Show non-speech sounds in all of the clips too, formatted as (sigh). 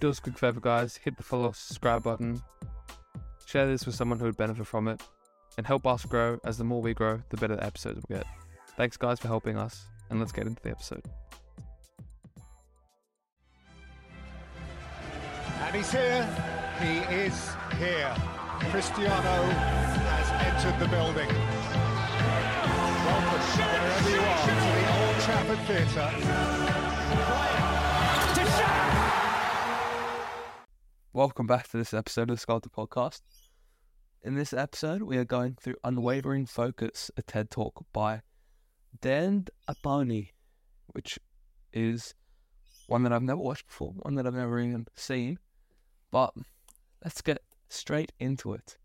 Do us a quick favor, guys. Hit the follow subscribe button. Share this with someone who would benefit from it. And help us grow, as the more we grow, the better the episodes will get. Thanks, guys, for helping us. And let's get into the episode. And he's here. He is here. Cristiano has entered the building. Welcome, wherever you are, to the Old Trafford Theatre. Welcome back to this episode of the Sculpted Podcast. In this episode, we are going through Unwavering Focus, a TED Talk by Dan Apani, which is one that I've never watched before, one that I've never even seen. But let's get straight into it.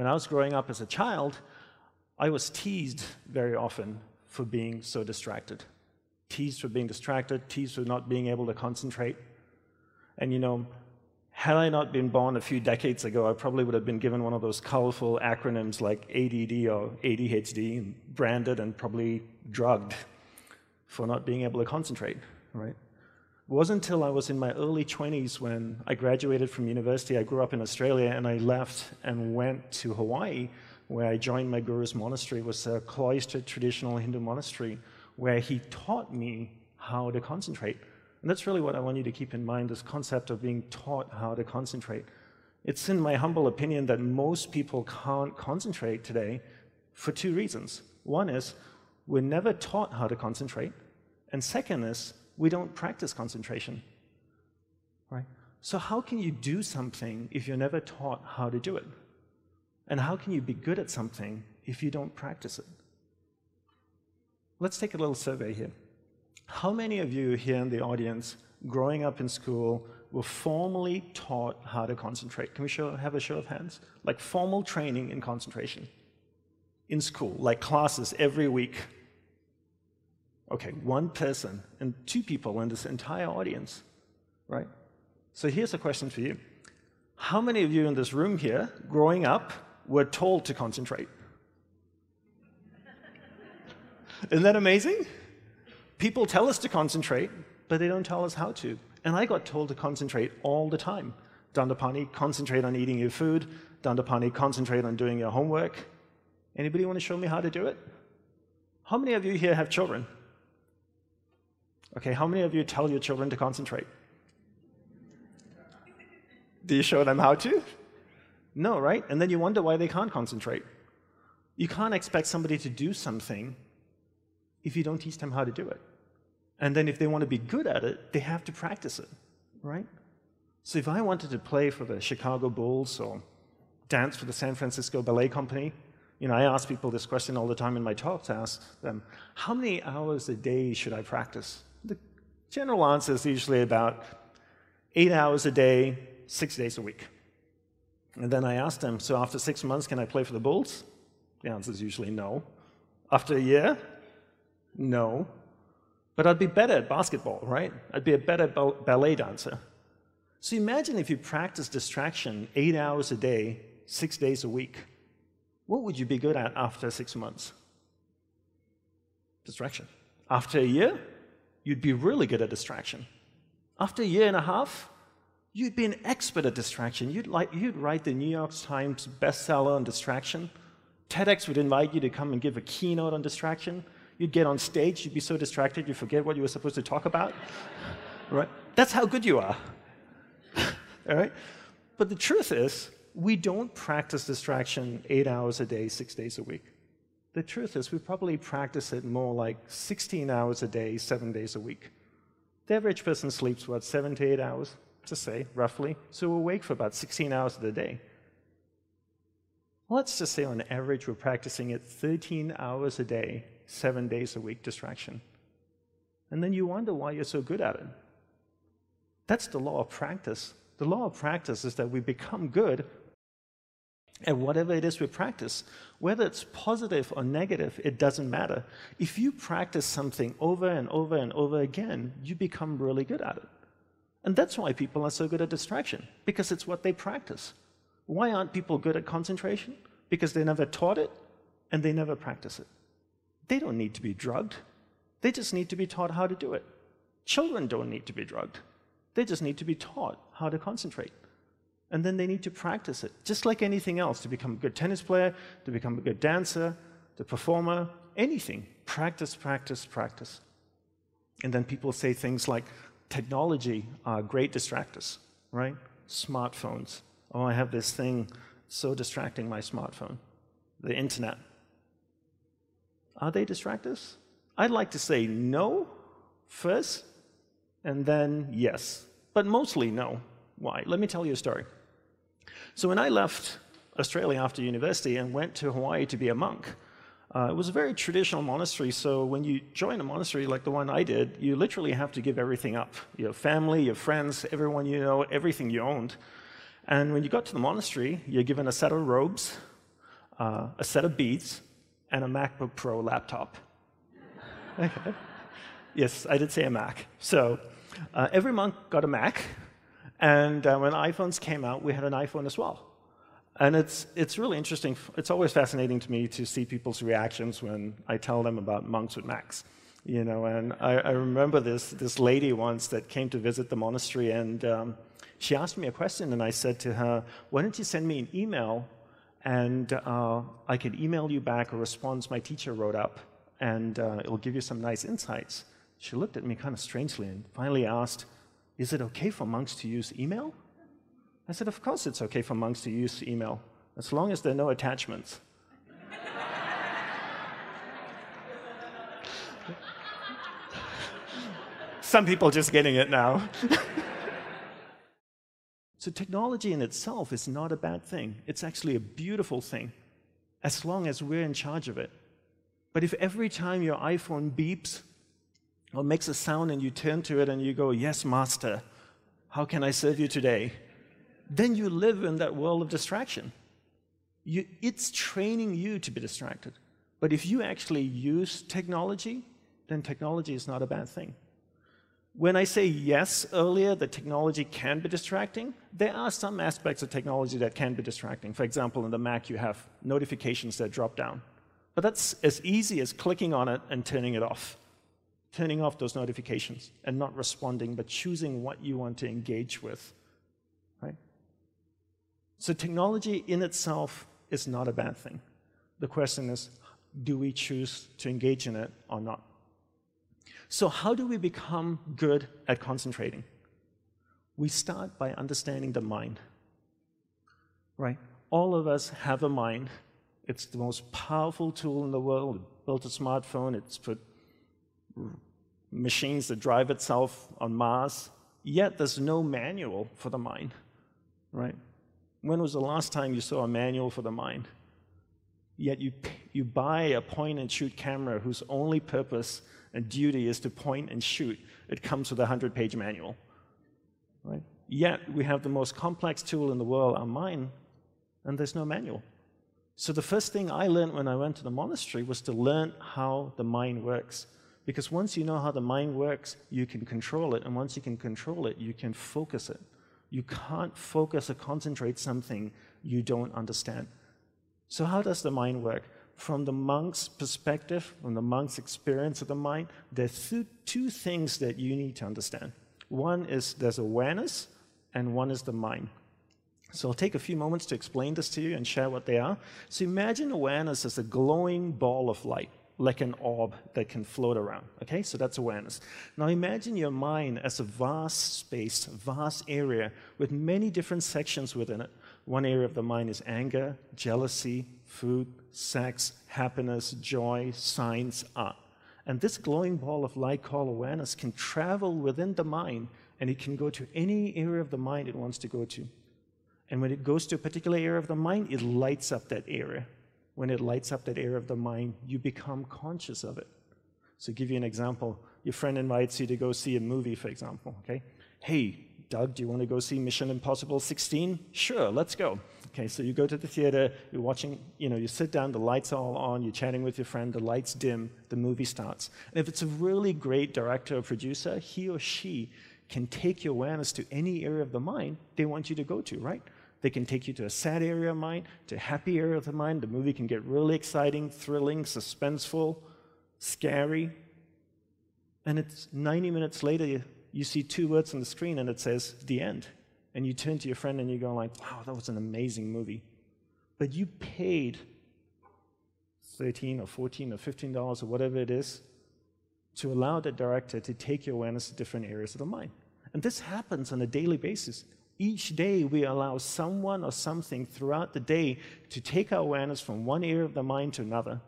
When I was growing up as a child, I was teased very often for being so distracted. Teased for being distracted, teased for not being able to concentrate. And you know, had I not been born a few decades ago, I probably would have been given one of those colorful acronyms like ADD or ADHD, and branded and probably drugged for not being able to concentrate, right? It wasn't until I was in my early 20s when I graduated from university. I grew up in Australia and I left and went to Hawaii, where I joined my guru's monastery. It was a cloistered traditional Hindu monastery where he taught me how to concentrate. And that's really what I want you to keep in mind this concept of being taught how to concentrate. It's in my humble opinion that most people can't concentrate today for two reasons. One is we're never taught how to concentrate, and second is we don't practice concentration. Right? So, how can you do something if you're never taught how to do it? And how can you be good at something if you don't practice it? Let's take a little survey here. How many of you here in the audience, growing up in school, were formally taught how to concentrate? Can we show, have a show of hands? Like formal training in concentration in school, like classes every week. Okay, one person and two people in this entire audience, right? So here's a question for you How many of you in this room here, growing up, were told to concentrate? (laughs) Isn't that amazing? People tell us to concentrate, but they don't tell us how to. And I got told to concentrate all the time. Dandapani, concentrate on eating your food. Dandapani, concentrate on doing your homework. Anybody want to show me how to do it? How many of you here have children? Okay, how many of you tell your children to concentrate? Do you show them how to? No, right? And then you wonder why they can't concentrate. You can't expect somebody to do something if you don't teach them how to do it. And then if they want to be good at it, they have to practice it, right? So if I wanted to play for the Chicago Bulls or dance for the San Francisco Ballet Company, you know, I ask people this question all the time in my talks. I ask them, how many hours a day should I practice? General answer is usually about eight hours a day, six days a week. And then I ask them, so after six months, can I play for the Bulls? The answer is usually no. After a year? No. But I'd be better at basketball, right? I'd be a better ballet dancer. So imagine if you practice distraction eight hours a day, six days a week. What would you be good at after six months? Distraction. After a year, you'd be really good at distraction. After a year and a half, you'd be an expert at distraction. You'd, like, you'd write the New York Times bestseller on distraction. TEDx would invite you to come and give a keynote on distraction. You'd get on stage, you'd be so distracted you forget what you were supposed to talk about. (laughs) right? That's how good you are. (laughs) All right? But the truth is, we don't practice distraction eight hours a day, six days a week. The truth is, we probably practice it more like 16 hours a day, seven days a week. The average person sleeps, what, seven to eight hours, to say, roughly. So we're awake for about 16 hours of the day. Let's just say on average we're practicing it 13 hours a day, seven days a week distraction. And then you wonder why you're so good at it. That's the law of practice. The law of practice is that we become good at whatever it is we practice. Whether it's positive or negative, it doesn't matter. If you practice something over and over and over again, you become really good at it. And that's why people are so good at distraction, because it's what they practice. Why aren't people good at concentration? Because they never taught it and they never practice it. They don't need to be drugged, they just need to be taught how to do it. Children don't need to be drugged, they just need to be taught how to concentrate. And then they need to practice it, just like anything else to become a good tennis player, to become a good dancer, the performer, anything. Practice, practice, practice. And then people say things like technology are great distractors, right? Smartphones. Oh, I have this thing so distracting my smartphone. The internet. Are they distractors? I'd like to say no first, and then yes. But mostly no. Why? Let me tell you a story. So when I left Australia after university and went to Hawaii to be a monk, uh, it was a very traditional monastery, so when you join a monastery like the one I did, you literally have to give everything up your family, your friends, everyone you know, everything you owned. And when you got to the monastery, you're given a set of robes, uh, a set of beads, and a MacBook Pro laptop. (laughs) okay. Yes, I did say a Mac. So uh, every monk got a Mac, and uh, when iPhones came out, we had an iPhone as well. And it's, it's really interesting. It's always fascinating to me to see people's reactions when I tell them about monks with Macs. You know, and I, I remember this, this lady once that came to visit the monastery, and um, she asked me a question, and I said to her, Why don't you send me an email, and uh, I could email you back a response my teacher wrote up, and uh, it'll give you some nice insights. She looked at me kind of strangely and finally asked, Is it okay for monks to use email? I said, Of course it's okay for monks to use email, as long as there are no attachments. Some people just getting it now. (laughs) so, technology in itself is not a bad thing. It's actually a beautiful thing, as long as we're in charge of it. But if every time your iPhone beeps or makes a sound and you turn to it and you go, Yes, Master, how can I serve you today? then you live in that world of distraction. You, it's training you to be distracted. But if you actually use technology, then technology is not a bad thing. When I say yes earlier, that technology can be distracting, there are some aspects of technology that can be distracting. For example, in the Mac, you have notifications that drop down. But that's as easy as clicking on it and turning it off. Turning off those notifications and not responding, but choosing what you want to engage with. Right? So, technology in itself is not a bad thing. The question is, do we choose to engage in it or not? So, how do we become good at concentrating? We start by understanding the mind. Right? All of us have a mind. It's the most powerful tool in the world. It built a smartphone, it's put machines that drive itself on Mars. Yet there's no manual for the mind. Right? When was the last time you saw a manual for the mind? Yet you, you buy a point and shoot camera whose only purpose and duty is to point and shoot. It comes with a 100 page manual. Right? Yet we have the most complex tool in the world, our mind, and there's no manual. So the first thing I learned when I went to the monastery was to learn how the mind works. Because once you know how the mind works, you can control it. And once you can control it, you can focus it. You can't focus or concentrate something you don't understand. So, how does the mind work? From the monk's perspective, from the monk's experience of the mind, there's two things that you need to understand. One is there's awareness, and one is the mind. So I'll take a few moments to explain this to you and share what they are. So imagine awareness as a glowing ball of light like an orb that can float around. Okay, so that's awareness. Now imagine your mind as a vast space, vast area with many different sections within it. One area of the mind is anger, jealousy, food, sex, happiness, joy, science, art. And this glowing ball of light called awareness can travel within the mind and it can go to any area of the mind it wants to go to. And when it goes to a particular area of the mind, it lights up that area when it lights up that area of the mind, you become conscious of it. So, give you an example. Your friend invites you to go see a movie, for example. Okay, hey, Doug, do you want to go see Mission Impossible 16? Sure, let's go. Okay, so you go to the theater, you're watching, you know, you sit down, the lights are all on, you're chatting with your friend, the lights dim, the movie starts. And if it's a really great director or producer, he or she can take your awareness to any area of the mind they want you to go to, right? They can take you to a sad area of mind, to a happy area of the mind. The movie can get really exciting, thrilling, suspenseful, scary. And it's 90 minutes later, you, you see two words on the screen and it says, the end. And you turn to your friend and you go like, wow, that was an amazing movie. But you paid 13 or 14 or 15 dollars or whatever it is to allow the director to take your awareness to different areas of the mind. And this happens on a daily basis. Each day, we allow someone or something throughout the day to take our awareness from one area of the mind to another.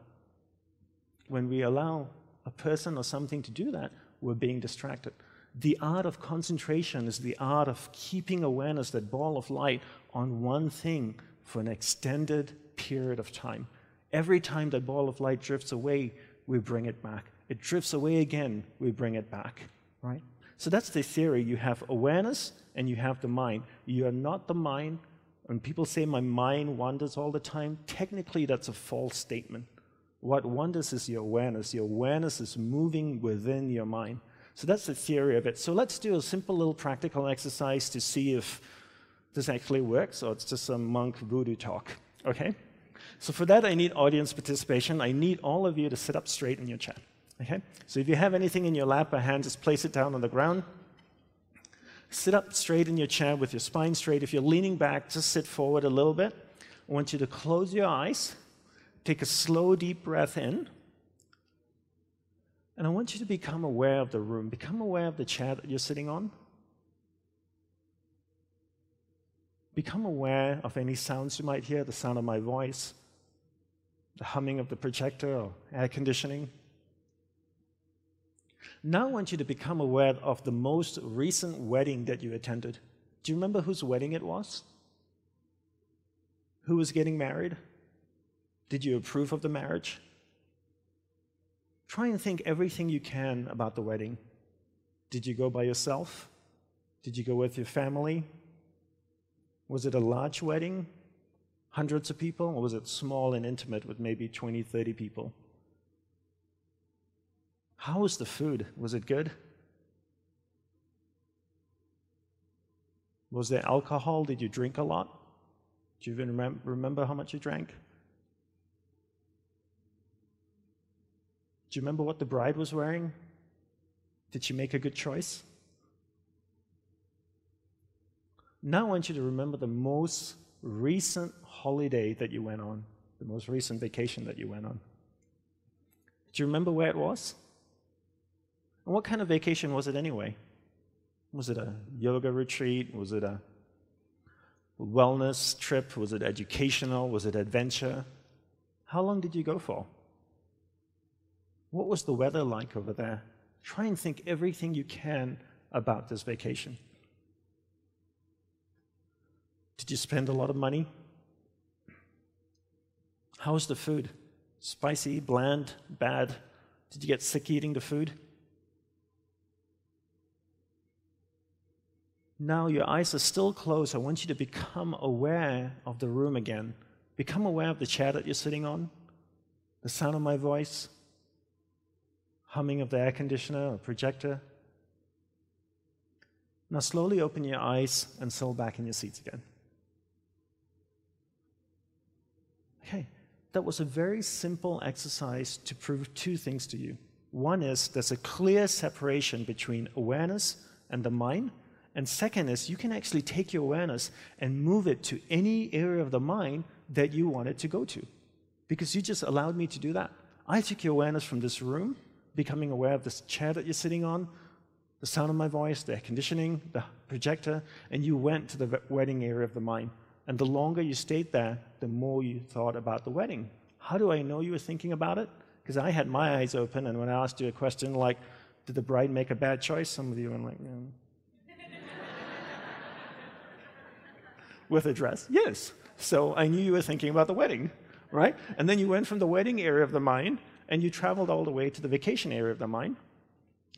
When we allow a person or something to do that, we're being distracted. The art of concentration is the art of keeping awareness, that ball of light, on one thing for an extended period of time. Every time that ball of light drifts away, we bring it back. It drifts away again, we bring it back, right? So that's the theory. You have awareness and you have the mind. You are not the mind. When people say my mind wanders all the time, technically that's a false statement. What wanders is your awareness. Your awareness is moving within your mind. So that's the theory of it. So let's do a simple little practical exercise to see if this actually works or it's just some monk voodoo talk. Okay? So for that, I need audience participation. I need all of you to sit up straight in your chair. Okay? So if you have anything in your lap or hand, just place it down on the ground. Sit up straight in your chair with your spine straight. If you're leaning back, just sit forward a little bit. I want you to close your eyes, take a slow, deep breath in. And I want you to become aware of the room. Become aware of the chair that you're sitting on. Become aware of any sounds you might hear the sound of my voice, the humming of the projector or air conditioning. Now I want you to become aware of the most recent wedding that you attended. Do you remember whose wedding it was? Who was getting married? Did you approve of the marriage? Try and think everything you can about the wedding. Did you go by yourself? Did you go with your family? Was it a large wedding, hundreds of people, or was it small and intimate with maybe 20, 30 people? How was the food? Was it good? Was there alcohol? Did you drink a lot? Do you even remem- remember how much you drank? Do you remember what the bride was wearing? Did she make a good choice? Now I want you to remember the most recent holiday that you went on, the most recent vacation that you went on. Do you remember where it was? And what kind of vacation was it anyway? Was it a yoga retreat? Was it a wellness trip? Was it educational? Was it adventure? How long did you go for? What was the weather like over there? Try and think everything you can about this vacation. Did you spend a lot of money? How was the food? Spicy, bland, bad? Did you get sick eating the food? Now your eyes are still closed. I want you to become aware of the room again. Become aware of the chair that you're sitting on, the sound of my voice, humming of the air conditioner or projector. Now slowly open your eyes and settle back in your seats again. Okay, that was a very simple exercise to prove two things to you. One is there's a clear separation between awareness and the mind. And second is you can actually take your awareness and move it to any area of the mind that you want it to go to. Because you just allowed me to do that. I took your awareness from this room, becoming aware of this chair that you're sitting on, the sound of my voice, the air conditioning, the projector, and you went to the wedding area of the mind. And the longer you stayed there, the more you thought about the wedding. How do I know you were thinking about it? Because I had my eyes open, and when I asked you a question like, did the bride make a bad choice? Some of you were like, With a dress? Yes. So I knew you were thinking about the wedding, right? And then you went from the wedding area of the mind, and you traveled all the way to the vacation area of the mind.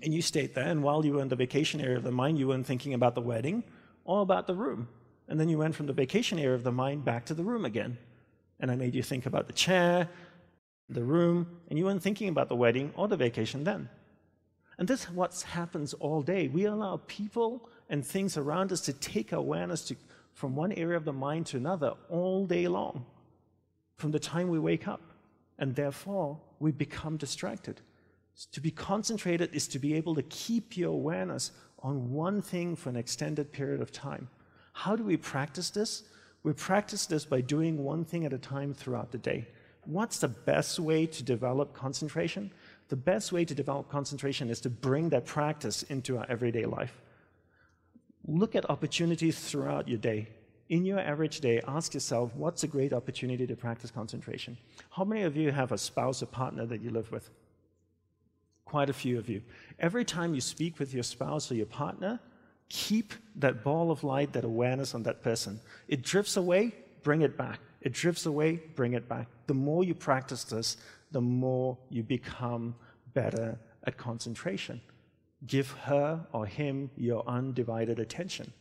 And you stayed there, and while you were in the vacation area of the mind, you weren't thinking about the wedding or about the room. And then you went from the vacation area of the mind back to the room again. And I made you think about the chair, the room, and you weren't thinking about the wedding or the vacation then. And this is what happens all day. We allow people and things around us to take awareness to, from one area of the mind to another all day long, from the time we wake up. And therefore, we become distracted. To be concentrated is to be able to keep your awareness on one thing for an extended period of time. How do we practice this? We practice this by doing one thing at a time throughout the day. What's the best way to develop concentration? The best way to develop concentration is to bring that practice into our everyday life. Look at opportunities throughout your day. In your average day, ask yourself, what's a great opportunity to practice concentration? How many of you have a spouse or partner that you live with? Quite a few of you. Every time you speak with your spouse or your partner, keep that ball of light, that awareness on that person. It drifts away, bring it back. It drifts away, bring it back. The more you practice this, the more you become better at concentration. Give her or him your undivided attention.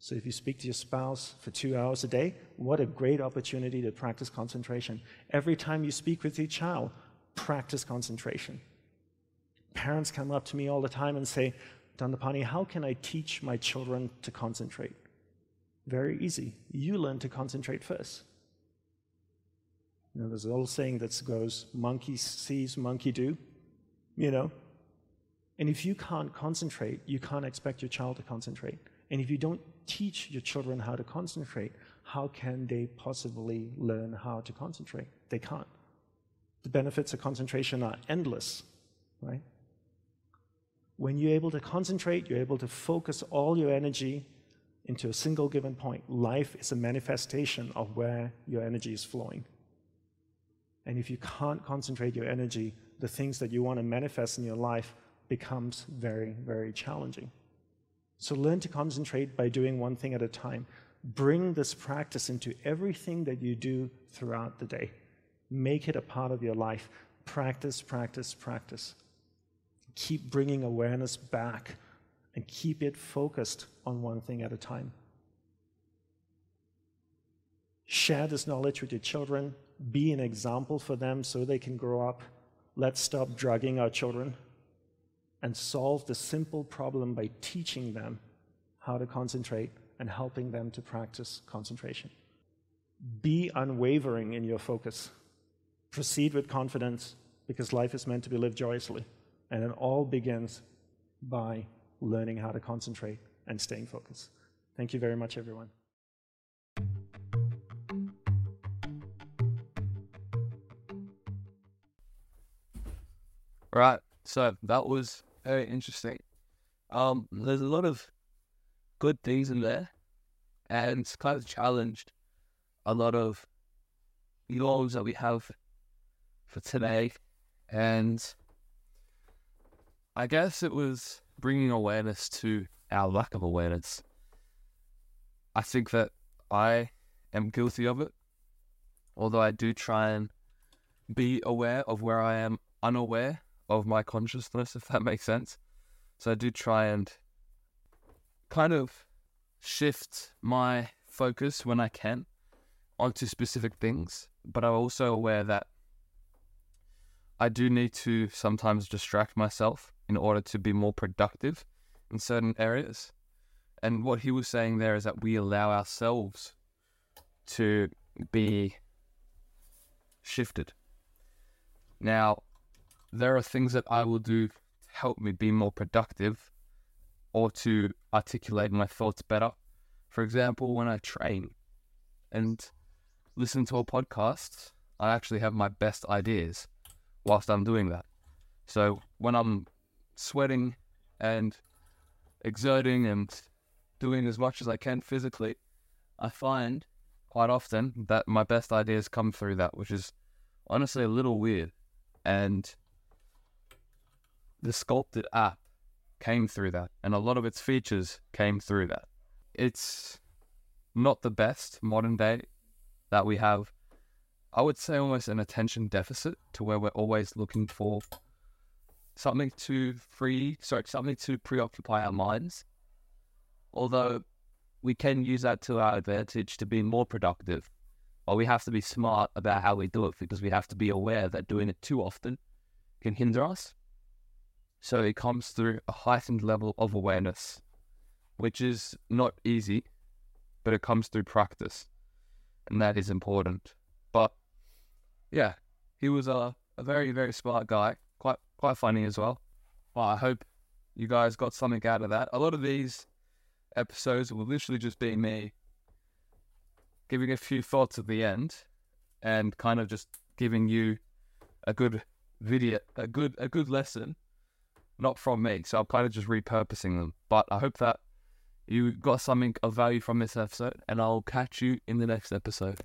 So, if you speak to your spouse for two hours a day, what a great opportunity to practice concentration. Every time you speak with your child, practice concentration. Parents come up to me all the time and say, Dandapani, how can I teach my children to concentrate? Very easy. You learn to concentrate first. You know, there's an old saying that goes, monkey sees, monkey do, you know? And if you can't concentrate, you can't expect your child to concentrate. And if you don't teach your children how to concentrate, how can they possibly learn how to concentrate? They can't. The benefits of concentration are endless, right? When you're able to concentrate, you're able to focus all your energy into a single given point. Life is a manifestation of where your energy is flowing. And if you can't concentrate your energy, the things that you want to manifest in your life becomes very, very challenging. So learn to concentrate by doing one thing at a time. Bring this practice into everything that you do throughout the day. Make it a part of your life. Practice, practice, practice. Keep bringing awareness back and keep it focused on one thing at a time. Share this knowledge with your children. Be an example for them so they can grow up. Let's stop drugging our children and solve the simple problem by teaching them how to concentrate and helping them to practice concentration. Be unwavering in your focus. Proceed with confidence because life is meant to be lived joyously. And it all begins by learning how to concentrate and staying focused. Thank you very much, everyone. Right. So that was very interesting. Um, there's a lot of good things in there, and it's kind of challenged a lot of norms that we have for today. And I guess it was bringing awareness to our lack of awareness. I think that I am guilty of it, although I do try and be aware of where I am unaware of my consciousness, if that makes sense. So I do try and kind of shift my focus when I can onto specific things, but I'm also aware that I do need to sometimes distract myself in order to be more productive in certain areas. And what he was saying there is that we allow ourselves to be shifted. Now, there are things that I will do to help me be more productive or to articulate my thoughts better. For example, when I train and listen to a podcast, I actually have my best ideas whilst I'm doing that. So when I'm sweating and exerting and doing as much as I can physically, I find quite often that my best ideas come through that, which is honestly a little weird. And the sculpted app came through that, and a lot of its features came through that. It's not the best modern day that we have. I would say almost an attention deficit to where we're always looking for something to free, sorry, something to preoccupy our minds. Although we can use that to our advantage to be more productive, but we have to be smart about how we do it because we have to be aware that doing it too often can hinder us So it comes through a heightened level of awareness, which is not easy, but it comes through practice. And that is important. But yeah, he was a, a very, very smart guy, quite quite funny as well. Well, I hope you guys got something out of that. A lot of these episodes will literally just be me giving a few thoughts at the end and kind of just giving you a good video, a good a good lesson, not from me. So I'm kind of just repurposing them. But I hope that you got something of value from this episode, and I'll catch you in the next episode.